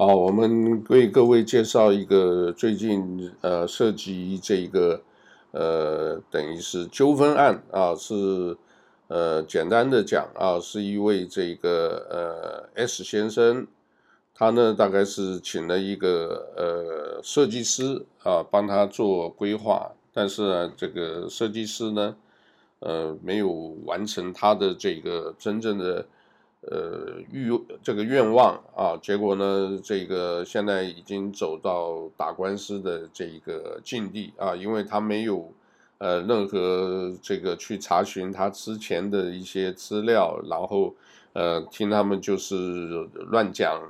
好，我们为各位介绍一个最近呃涉及这个呃等于是纠纷案啊，是呃简单的讲啊，是一位这个呃 S 先生，他呢大概是请了一个呃设计师啊帮他做规划，但是呢这个设计师呢呃没有完成他的这个真正的。呃，欲这个愿望啊，结果呢，这个现在已经走到打官司的这一个境地啊，因为他没有呃任何这个去查询他之前的一些资料，然后呃听他们就是乱讲，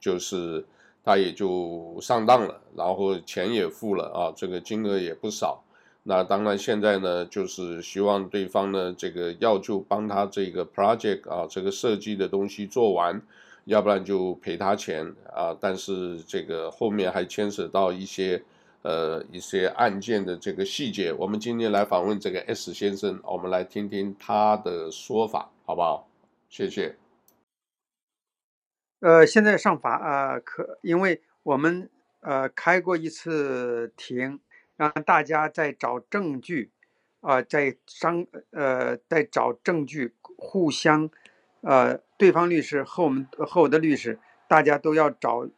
就是他也就上当了，然后钱也付了啊，这个金额也不少。那当然，现在呢，就是希望对方呢，这个要就帮他这个 project 啊，这个设计的东西做完，要不然就赔他钱啊。但是这个后面还牵扯到一些呃一些案件的这个细节。我们今天来访问这个 S 先生，我们来听听他的说法，好不好？谢谢。呃，现在上法呃可，因为我们呃开过一次庭。让大家在找证据，啊、在商呃，在找证据，互相，呃，对方律师和我们和我的律师，大家都要找，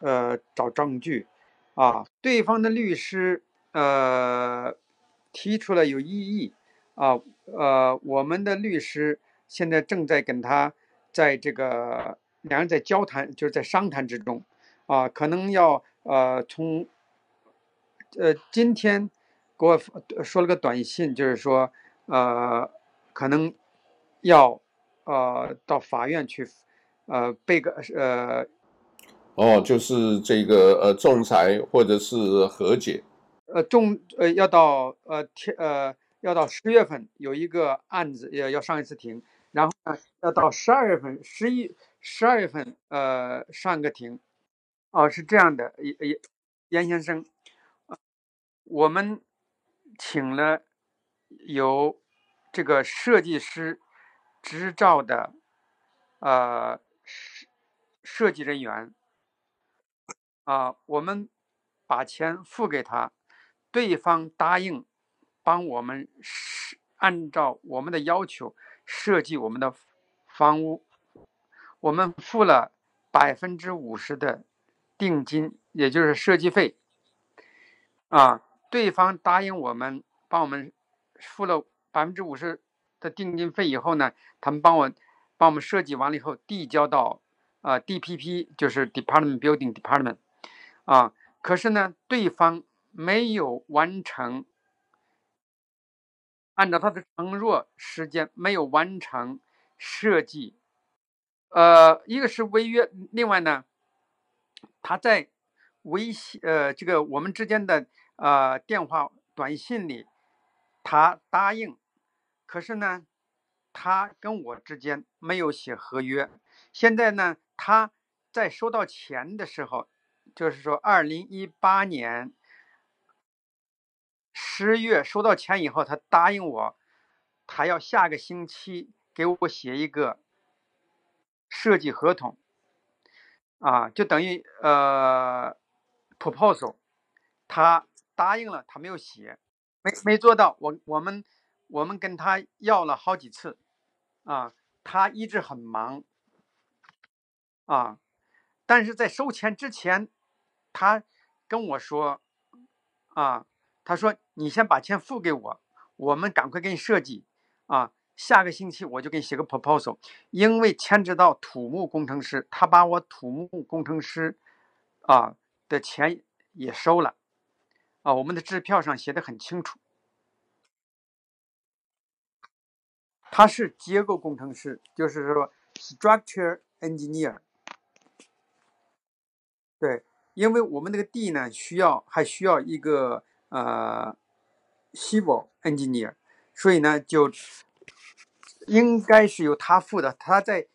呃，找证据，啊，对方的律师呃提出了有异议，啊，呃，我们的律师现在正在跟他在这个两人在交谈，就是在商谈之中，啊，可能要呃从。呃，今天给我说了个短信，就是说，呃，可能要呃到法院去，呃，被个呃，哦，就是这个呃仲裁或者是和解，呃，仲呃要到呃天呃要到十月份有一个案子要要上一次庭，然后呢要到十二月份十一十二月份呃上个庭，哦，是这样的，严严严先生。我们请了有这个设计师执照的呃设设计人员啊、我们把钱付给他，对方答应帮我们设按照我们的要求设计我们的房屋，我们付了百分之五十的定金，也就是设计费啊。对方答应我们帮我们付了百分之五十的定金费以后呢，他们帮我帮我们设计完了以后递交到啊、呃、DPP，就是 Department Building Department 啊，可是呢，对方没有完成，按照他的承诺时间没有完成设计，呃，一个是违约，另外呢，他在维系呃这个我们之间的。呃，电话、短信里，他答应，可是呢，他跟我之间没有写合约。现在呢，他在收到钱的时候，就是说，二零一八年十月收到钱以后，他答应我，他要下个星期给我写一个设计合同，啊，就等于呃，proposal，他。答应了，他没有写，没没做到。我我们我们跟他要了好几次，啊，他一直很忙，啊，但是在收钱之前，他跟我说，啊，他说你先把钱付给我，我们赶快给你设计，啊，下个星期我就给你写个 proposal，因为牵扯到土木工程师，他把我土木工程师，啊的钱也收了。啊，我们的支票上写的很清楚，他是结构工程师，就是说 structure engineer。对，因为我们那个地呢，需要还需要一个呃 civil engineer，所以呢，就应该是由他付的。他在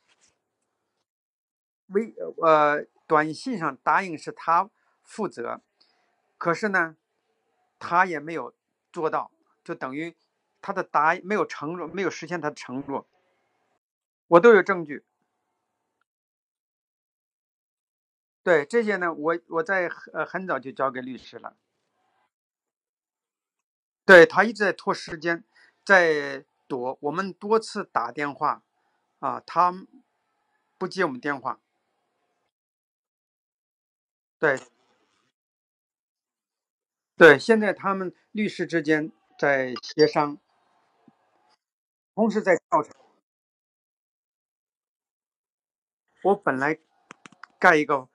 微呃短信上答应是他负责，可是呢。他也没有做到，就等于他的答没有承诺，没有实现他的承诺。我都有证据。对这些呢，我我在呃很早就交给律师了。对，他一直在拖时间，在躲。我们多次打电话，啊，他不接我们电话。对，对，现在他们律师之间在协商，同时在调查。我本来盖一个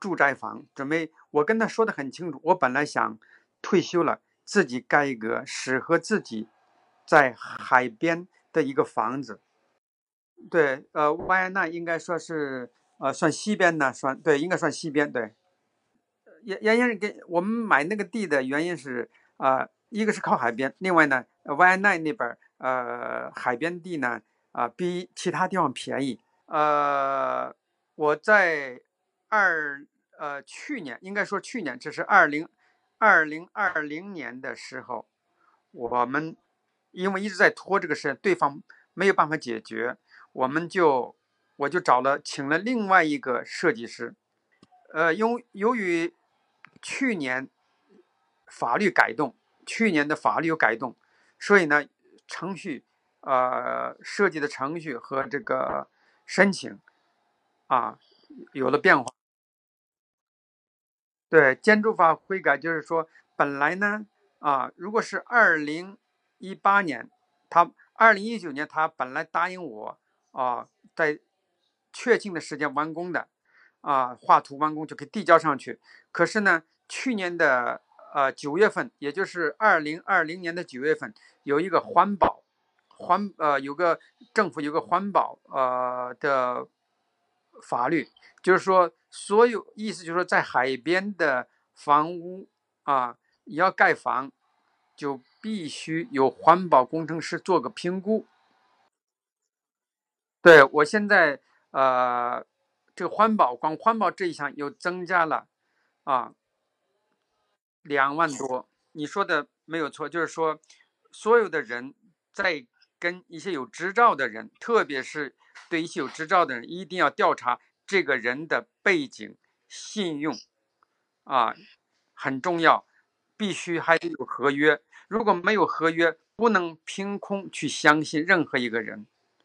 住宅房，准备我跟他说的很清楚，我本来想退休了。自己盖一个适合自己在海边的一个房子，对，呃，维也纳应该说是呃算西边呢，算对，应该算西边，对。原原因是给我们买那个地的原因是啊、呃，一个是靠海边，另外呢，维也纳那边呃海边地呢啊、呃、比其他地方便宜。呃，我在二呃去年应该说去年，这是二零。二零二零年的时候，我们因为一直在拖这个事，对方没有办法解决，我们就我就找了请了另外一个设计师，呃，由由于去年法律改动，去年的法律有改动，所以呢，程序呃设计的程序和这个申请啊有了变化。对，建筑法悔改就是说，本来呢，啊，如果是二零一八年，他二零一九年他本来答应我，啊，在确定的时间完工的，啊，画图完工就可以递交上去。可是呢，去年的呃九月份，也就是二零二零年的九月份，有一个环保环呃有个政府有个环保呃的法律。就是说，所有意思就是说，在海边的房屋啊，你要盖房，就必须有环保工程师做个评估。对，我现在呃，这个环保光环保这一项又增加了啊，两万多。你说的没有错，就是说，所有的人在跟一些有执照的人，特别是对一些有执照的人，一定要调查。这个人的背景、信用，啊，很重要，必须还得有合约。如果没有合约，不能凭空去相信任何一个人。